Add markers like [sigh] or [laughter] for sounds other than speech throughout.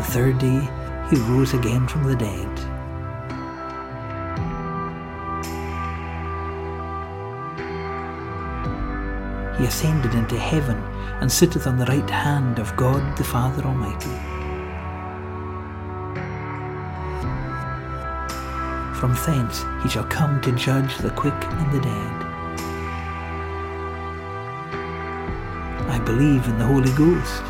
The third day he rose again from the dead. He ascended into heaven and sitteth on the right hand of God the Father Almighty. From thence he shall come to judge the quick and the dead. I believe in the Holy Ghost.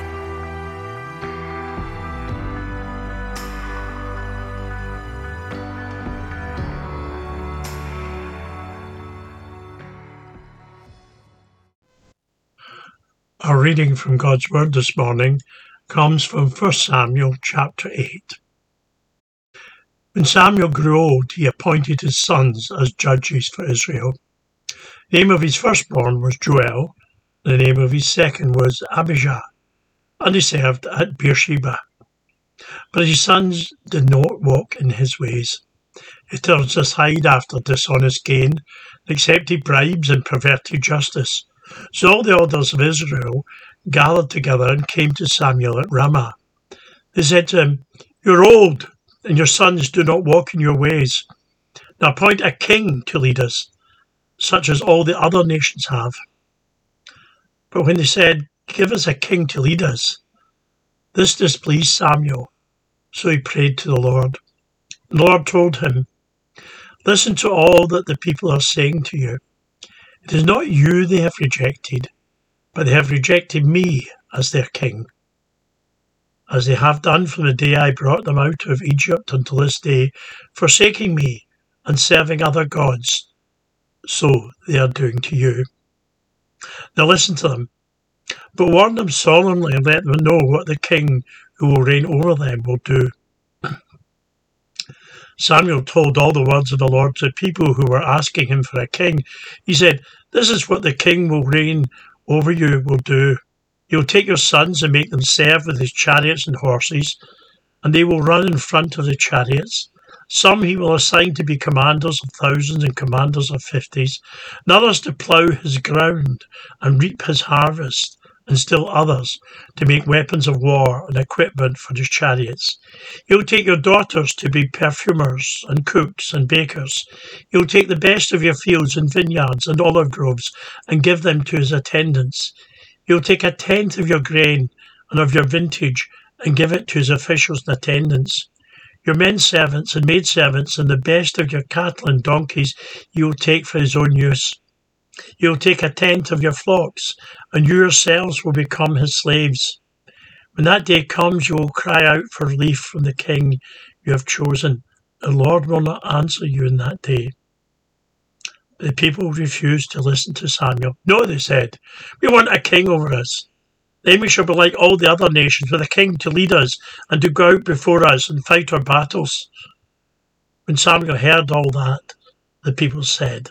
Reading from God's Word this morning comes from 1 Samuel chapter 8. When Samuel grew old, he appointed his sons as judges for Israel. The name of his firstborn was Joel, the name of his second was Abijah, and he served at Beersheba. But his sons did not walk in his ways. He turned aside after dishonest gain, accepted bribes and perverted justice. So all the elders of Israel gathered together and came to Samuel at Ramah. They said to him, You're old, and your sons do not walk in your ways. Now appoint a king to lead us, such as all the other nations have. But when they said, Give us a king to lead us, this displeased Samuel. So he prayed to the Lord. The Lord told him, Listen to all that the people are saying to you. It is not you they have rejected, but they have rejected me as their king. As they have done from the day I brought them out of Egypt until this day, forsaking me and serving other gods, so they are doing to you. Now listen to them, but warn them solemnly and let them know what the king who will reign over them will do. Samuel told all the words of the Lord to people who were asking him for a king. He said, This is what the king will reign over you will do. He will take your sons and make them serve with his chariots and horses, and they will run in front of the chariots. Some he will assign to be commanders of thousands and commanders of fifties, and others to plough his ground and reap his harvest, and still others to make weapons of war and equipment for his chariots. He'll take your daughters to be perfumers and cooks and bakers. He'll take the best of your fields and vineyards and olive groves and give them to his attendants. He'll take a tenth of your grain and of your vintage and give it to his officials and attendants. Your men servants and maid servants and the best of your cattle and donkeys you will take for his own use. You will take a tenth of your flocks, and you yourselves will become his slaves. When that day comes, you will cry out for relief from the king you have chosen. The Lord will not answer you in that day. The people refused to listen to Samuel. No, they said, we want a king over us. Then we shall be like all the other nations, with a king to lead us and to go out before us and fight our battles. When Samuel heard all that, the people said,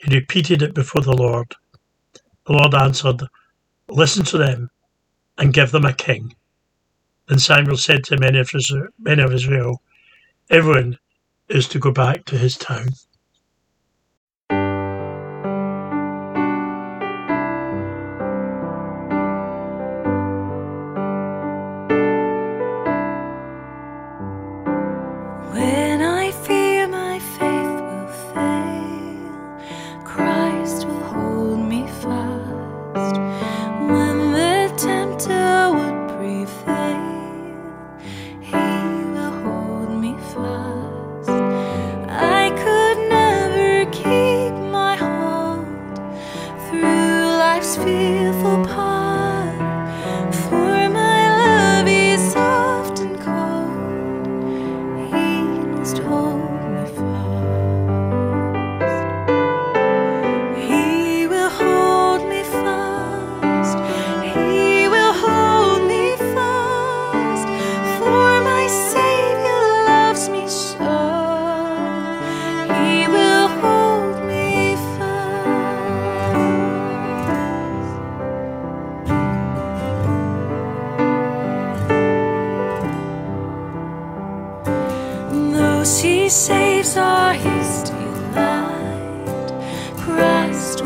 he repeated it before the Lord. The Lord answered, Listen to them and give them a king. Then Samuel said to many of Israel, men of Israel Everyone is to go back to his town.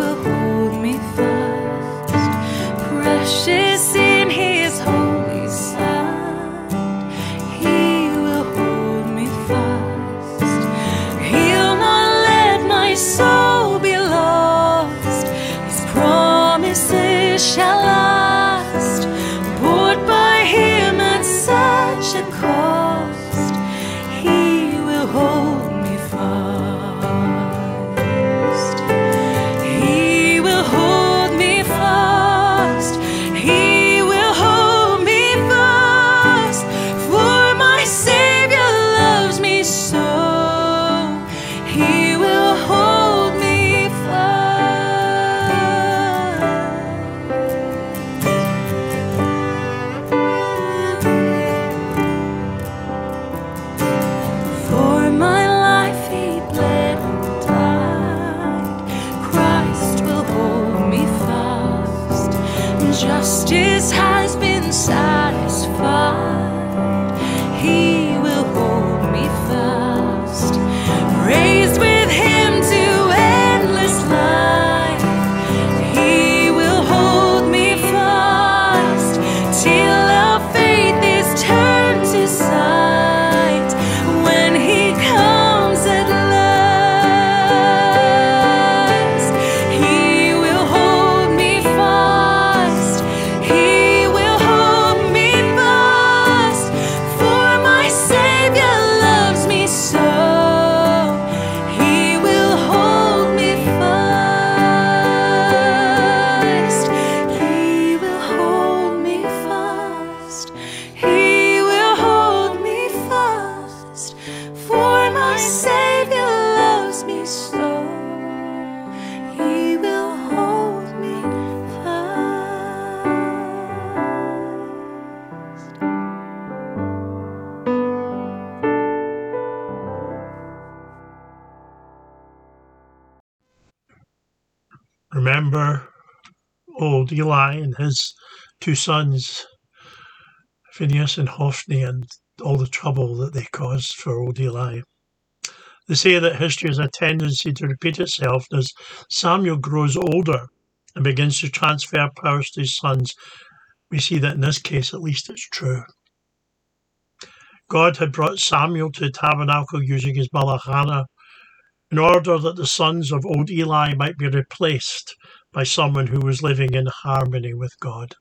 Will Justice has been satisfied. Eli and his two sons, Phineas and Hophni, and all the trouble that they caused for old Eli. They say that history has a tendency to repeat itself as Samuel grows older and begins to transfer powers to his sons. We see that in this case, at least, it's true. God had brought Samuel to the tabernacle using his mother Hannah in order that the sons of old Eli might be replaced by someone who was living in harmony with God.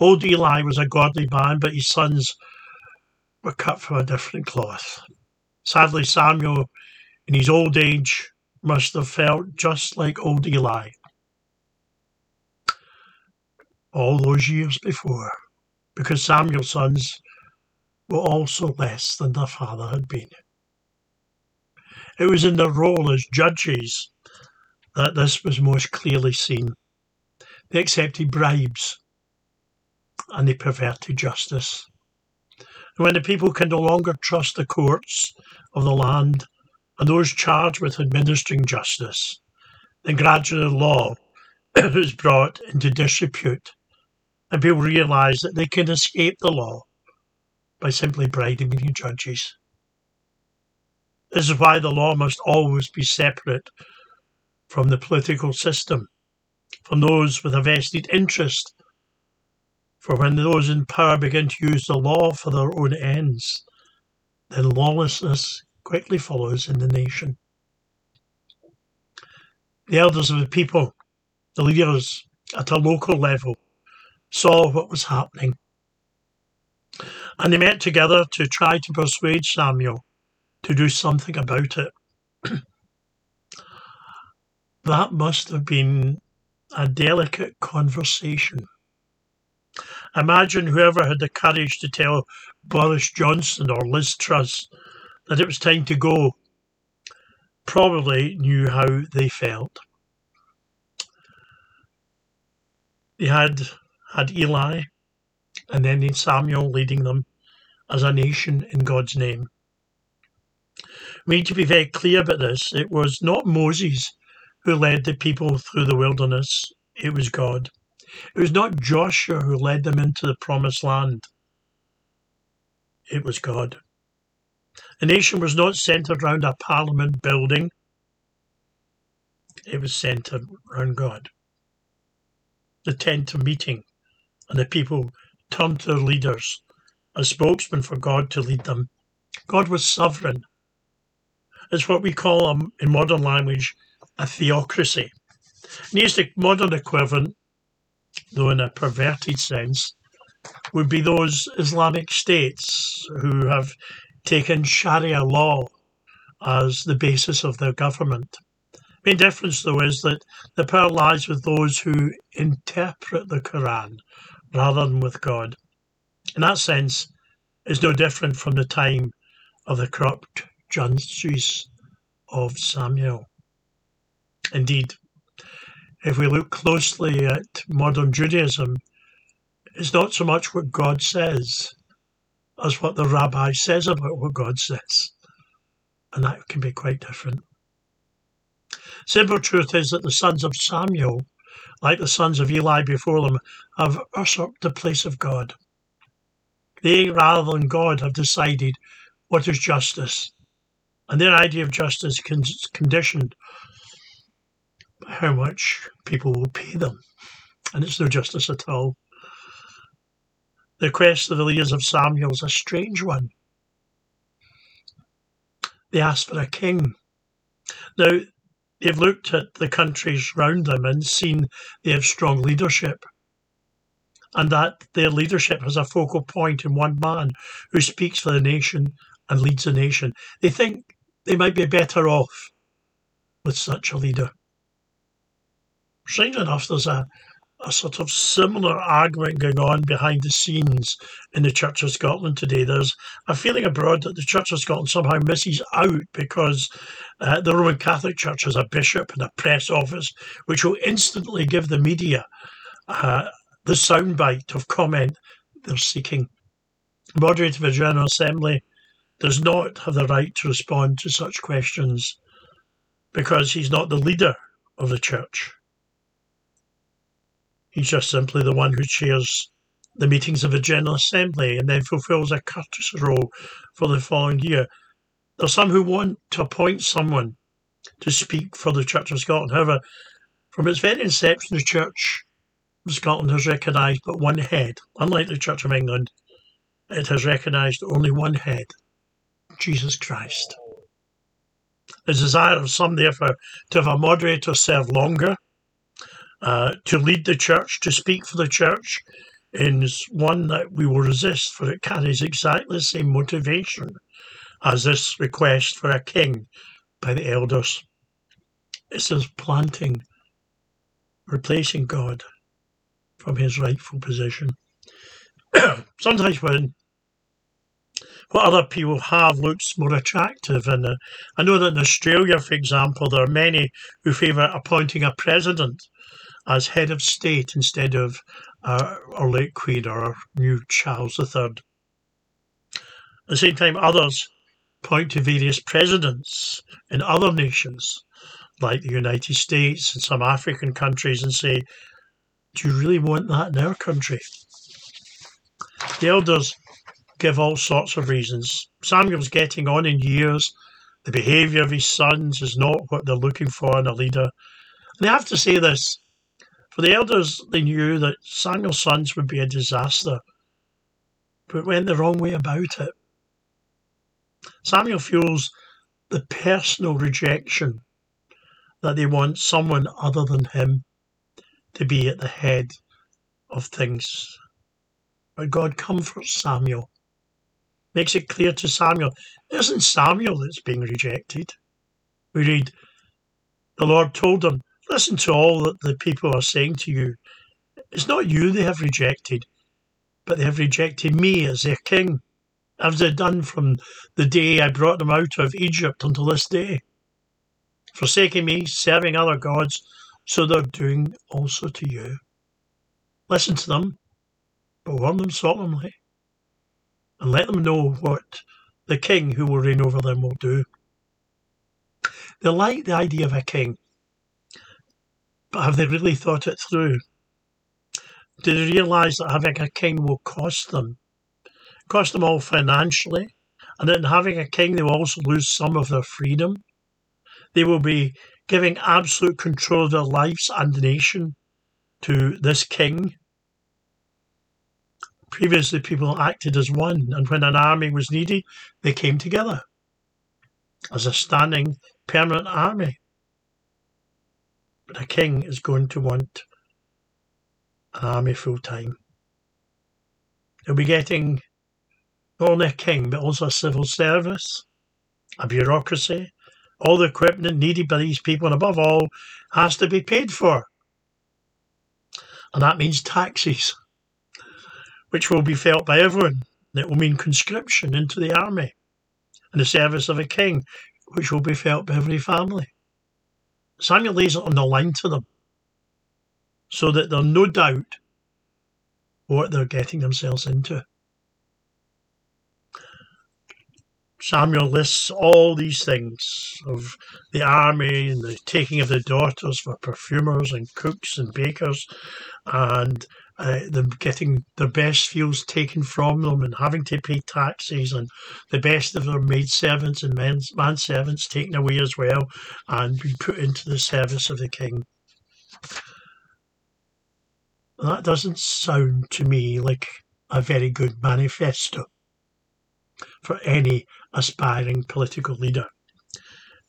Old Eli was a godly man, but his sons were cut from a different cloth. Sadly, Samuel, in his old age, must have felt just like old Eli all those years before, because Samuel's sons were also less than their father had been. It was in their role as judges that this was most clearly seen. They accepted bribes and they perverted justice. And when the people can no longer trust the courts of the land and those charged with administering justice, then gradually law [coughs] is brought into disrepute and people realize that they can escape the law by simply bribing the judges. This is why the law must always be separate from the political system, from those with a vested interest. For when those in power begin to use the law for their own ends, then lawlessness quickly follows in the nation. The elders of the people, the leaders at a local level, saw what was happening. And they met together to try to persuade Samuel to do something about it. [clears throat] that must have been a delicate conversation. Imagine whoever had the courage to tell Boris Johnson or Liz Truss that it was time to go probably knew how they felt. They had had Eli and then Samuel leading them as a nation in God's name. We need to be very clear about this. It was not Moses who led the people through the wilderness, it was God. It was not Joshua who led them into the promised land, it was God. The nation was not centered around a parliament building, it was centered around God. The tent of meeting, and the people turned to their leaders a spokesman for God to lead them. God was sovereign. It's what we call um, in modern language a theocracy. And here's the modern equivalent, though in a perverted sense, would be those Islamic states who have taken Sharia law as the basis of their government. The main difference, though, is that the power lies with those who interpret the Quran rather than with God. In that sense, it's no different from the time of the corrupt judges of Samuel. Indeed, if we look closely at modern Judaism, it's not so much what God says as what the rabbi says about what God says. And that can be quite different. Simple truth is that the sons of Samuel, like the sons of Eli before them, have usurped the place of God. They, rather than God, have decided what is justice. And their idea of justice is conditioned how much people will pay them. And it's no justice at all. The quest of the leaders of Samuel is a strange one. They asked for a king. Now, they've looked at the countries round them and seen they have strong leadership, and that their leadership has a focal point in one man who speaks for the nation and leads the nation. They think they might be better off with such a leader. Strange enough, there's a a sort of similar argument going on behind the scenes in the Church of Scotland today. There's a feeling abroad that the Church of Scotland somehow misses out because uh, the Roman Catholic Church has a bishop and a press office, which will instantly give the media uh, the soundbite of comment they're seeking. The moderator of a General Assembly does not have the right to respond to such questions because he's not the leader of the church. He's just simply the one who chairs the meetings of the General Assembly and then fulfills a courteous role for the following year. There are some who want to appoint someone to speak for the Church of Scotland. However, from its very inception, the Church of Scotland has recognised but one head. Unlike the Church of England, it has recognised only one head Jesus Christ. The desire of some, therefore, to have a moderator serve longer uh, to lead the church, to speak for the church, is one that we will resist, for it carries exactly the same motivation as this request for a king by the elders. It says planting, replacing God from his rightful position. [clears throat] Sometimes when what other people have looks more attractive. And uh, I know that in Australia, for example, there are many who favour appointing a president as head of state instead of uh, our late Queen or our new Charles III. At the same time, others point to various presidents in other nations, like the United States and some African countries, and say, Do you really want that in our country? The elders give all sorts of reasons. Samuel's getting on in years. The behaviour of his sons is not what they're looking for in a leader. And they have to say this for the elders, they knew that Samuel's sons would be a disaster, but went the wrong way about it. Samuel feels the personal rejection that they want someone other than him to be at the head of things. But God comforts Samuel, makes it clear to Samuel it isn't Samuel that's being rejected. We read, The Lord told him, Listen to all that the people are saying to you. It's not you they have rejected, but they have rejected me as their king, as they've done from the day I brought them out of Egypt until this day. Forsaking me, serving other gods, so they're doing also to you. Listen to them, but warn them solemnly, and let them know what the king who will reign over them will do. They like the idea of a king, but have they really thought it through? Do they realise that having a king will cost them? Cost them all financially and in having a king, they will also lose some of their freedom. They will be giving absolute control of their lives and the nation to this king. Previously, people acted as one, and when an army was needed, they came together as a standing permanent army. But a king is going to want an army full time. They'll be getting not only a king, but also a civil service, a bureaucracy, all the equipment needed by these people, and above all, has to be paid for. And that means taxes, which will be felt by everyone. It will mean conscription into the army and the service of a king, which will be felt by every family. Samuel lays it on the line to them so that there's no doubt what they're getting themselves into. Samuel lists all these things of the army and the taking of the daughters for perfumers and cooks and bakers, and uh, them getting their best fields taken from them and having to pay taxes, and the best of their maid servants and men, man servants taken away as well and be put into the service of the king. That doesn't sound to me like a very good manifesto for any aspiring political leader.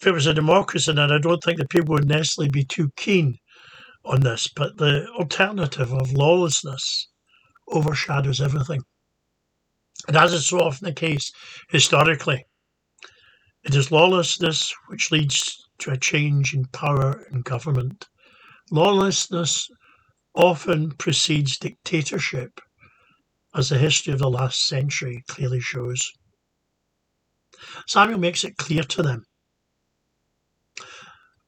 If it was a democracy, then I don't think the people would necessarily be too keen on this, but the alternative of lawlessness overshadows everything. And as is so often the case historically, it is lawlessness which leads to a change in power and government. Lawlessness often precedes dictatorship, as the history of the last century clearly shows. Samuel makes it clear to them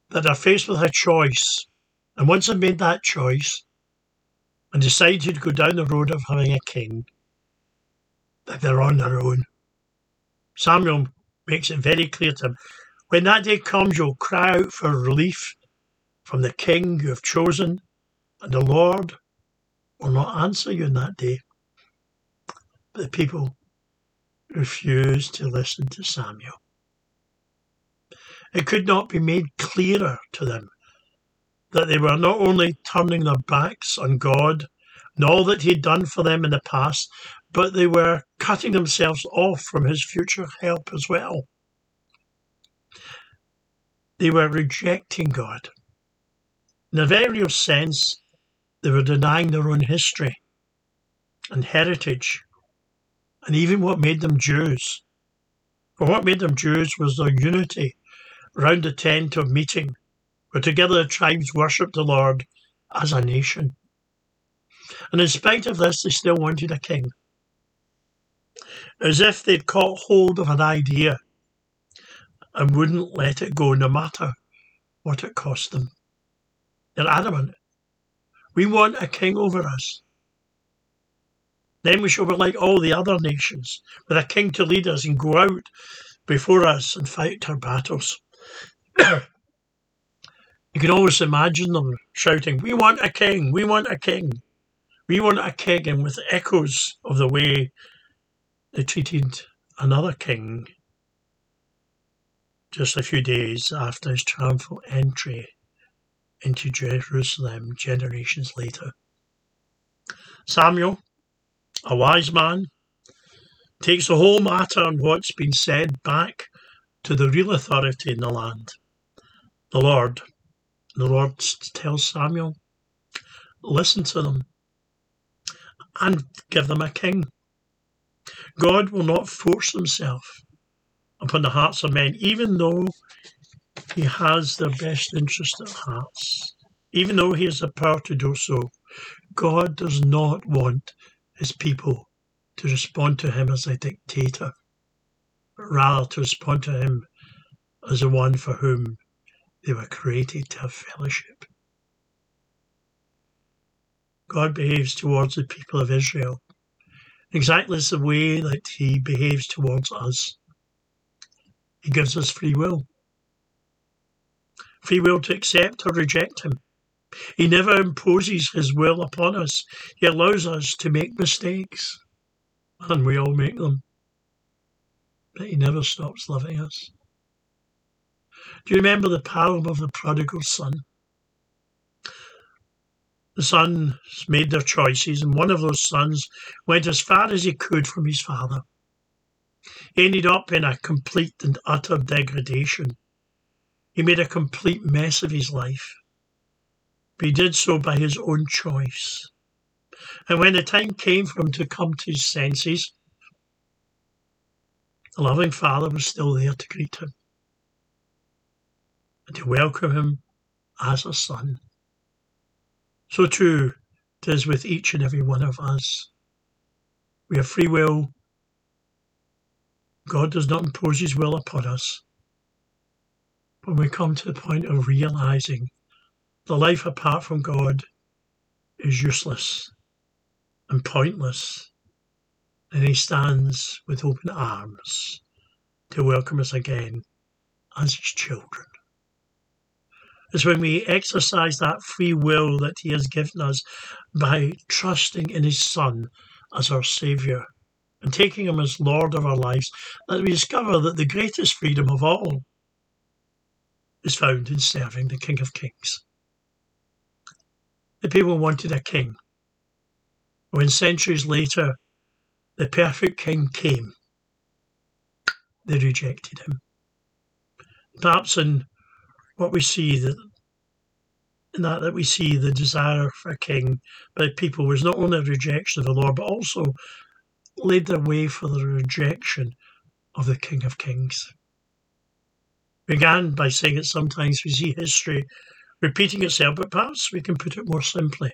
that they're faced with a choice. And once they've made that choice and decided to go down the road of having a king, that they're on their own. Samuel makes it very clear to them when that day comes, you'll cry out for relief from the king you have chosen, and the Lord will not answer you in that day. But the people refused to listen to Samuel. It could not be made clearer to them that they were not only turning their backs on God and all that He had done for them in the past, but they were cutting themselves off from His future help as well. They were rejecting God. In a very real sense, they were denying their own history and heritage and even what made them Jews. For what made them Jews was their unity round the tent of meeting, where together the tribes worshipped the Lord as a nation. And in spite of this, they still wanted a king. As if they'd caught hold of an idea and wouldn't let it go no matter what it cost them. They're adamant. We want a king over us. Then we shall be like all the other nations, with a king to lead us and go out before us and fight our battles. [clears throat] you can always imagine them shouting, We want a king, we want a king, we want a king, and with echoes of the way they treated another king just a few days after his triumphal entry into Jerusalem generations later. Samuel a wise man takes the whole matter and what's been said back to the real authority in the land, the Lord. The Lord tells Samuel, listen to them and give them a king. God will not force himself upon the hearts of men, even though he has their best interest at heart. Even though he has the power to do so, God does not want his people to respond to him as a dictator, but rather to respond to him as the one for whom they were created to have fellowship. God behaves towards the people of Israel exactly the way that he behaves towards us. He gives us free will. Free will to accept or reject him. He never imposes his will upon us. He allows us to make mistakes, and we all make them. but He never stops loving us. Do you remember the parable of the prodigal son? The sons made their choices, and one of those sons went as far as he could from his father. He ended up in a complete and utter degradation. He made a complete mess of his life. But he did so by his own choice. And when the time came for him to come to his senses, the loving Father was still there to greet him and to welcome him as a son. So too it is with each and every one of us. We have free will. God does not impose his will upon us. When we come to the point of realizing the life apart from God is useless and pointless, and he stands with open arms to welcome us again as his children. It's when we exercise that free will that he has given us by trusting in his Son as our Saviour and taking him as Lord of our lives that we discover that the greatest freedom of all is found in serving the King of Kings. The people wanted a king. When centuries later the perfect king came, they rejected him. Perhaps in what we see that that that we see the desire for a king by people was not only a rejection of the Lord, but also laid the way for the rejection of the King of Kings. Began by saying that sometimes we see history repeating itself, but perhaps we can put it more simply.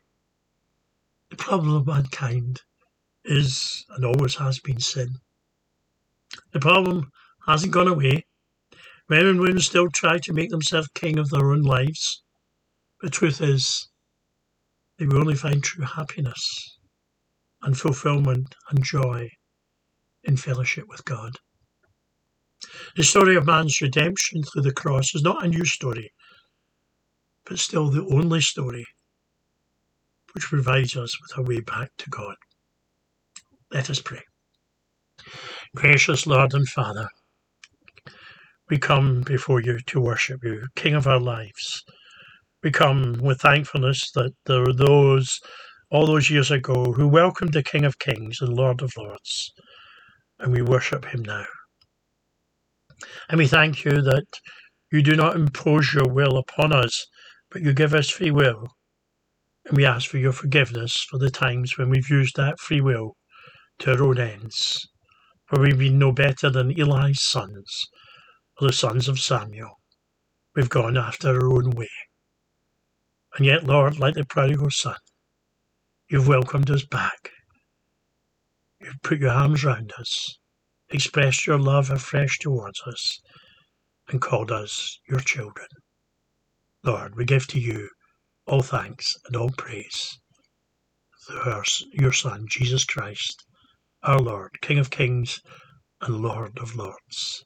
The problem of mankind is and always has been sin. The problem hasn't gone away. Men and women still try to make themselves king of their own lives. The truth is, they will only find true happiness and fulfillment and joy in fellowship with God. The story of man's redemption through the cross is not a new story, but still the only story which provides us with a way back to God. Let us pray. Gracious Lord and Father, we come before you to worship you, King of our lives. We come with thankfulness that there were those all those years ago who welcomed the King of Kings and Lord of Lords, and we worship him now. And we thank you that you do not impose your will upon us, but you give us free will. And we ask for your forgiveness for the times when we've used that free will to our own ends, for we've been no better than Eli's sons, the sons of Samuel. We've gone after our own way. And yet, Lord, like the prodigal son, you've welcomed us back. You've put your arms round us, expressed your love afresh towards us, and called us your children. Lord, we give to you all thanks and all praise through your Son, Jesus Christ, our Lord, King of kings and Lord of lords.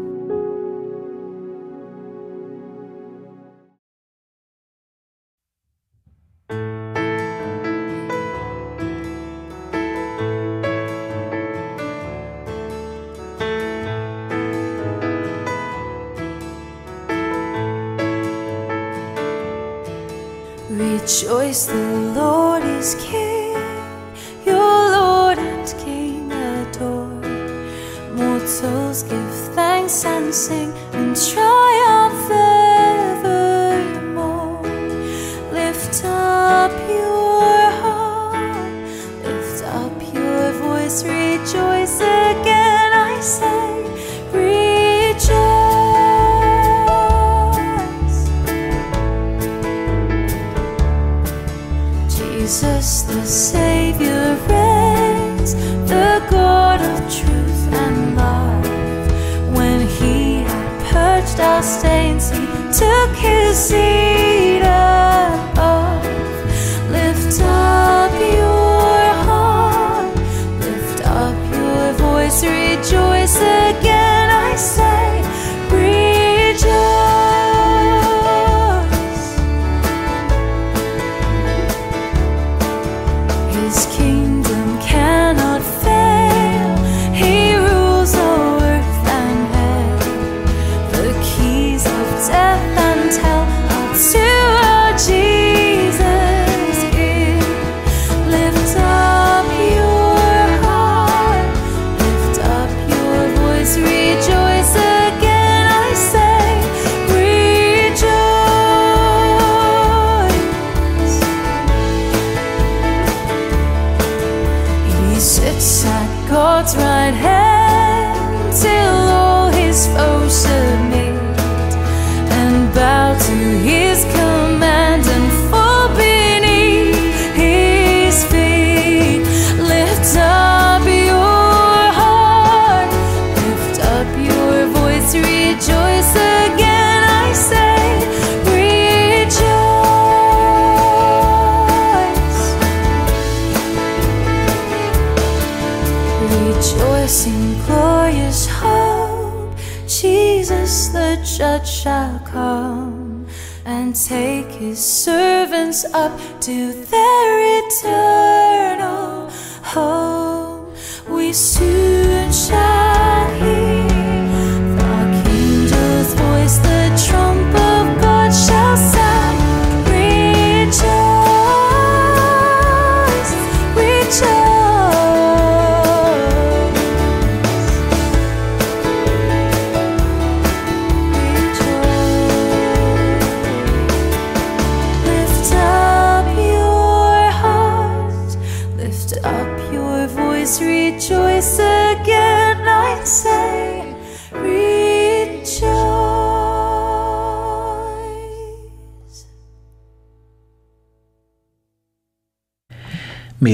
might have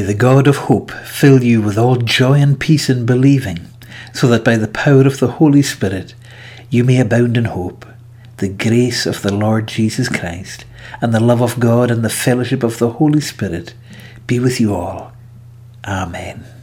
the God of hope, fill you with all joy and peace in believing, so that by the power of the Holy Spirit you may abound in hope. The grace of the Lord Jesus Christ, and the love of God, and the fellowship of the Holy Spirit be with you all. Amen.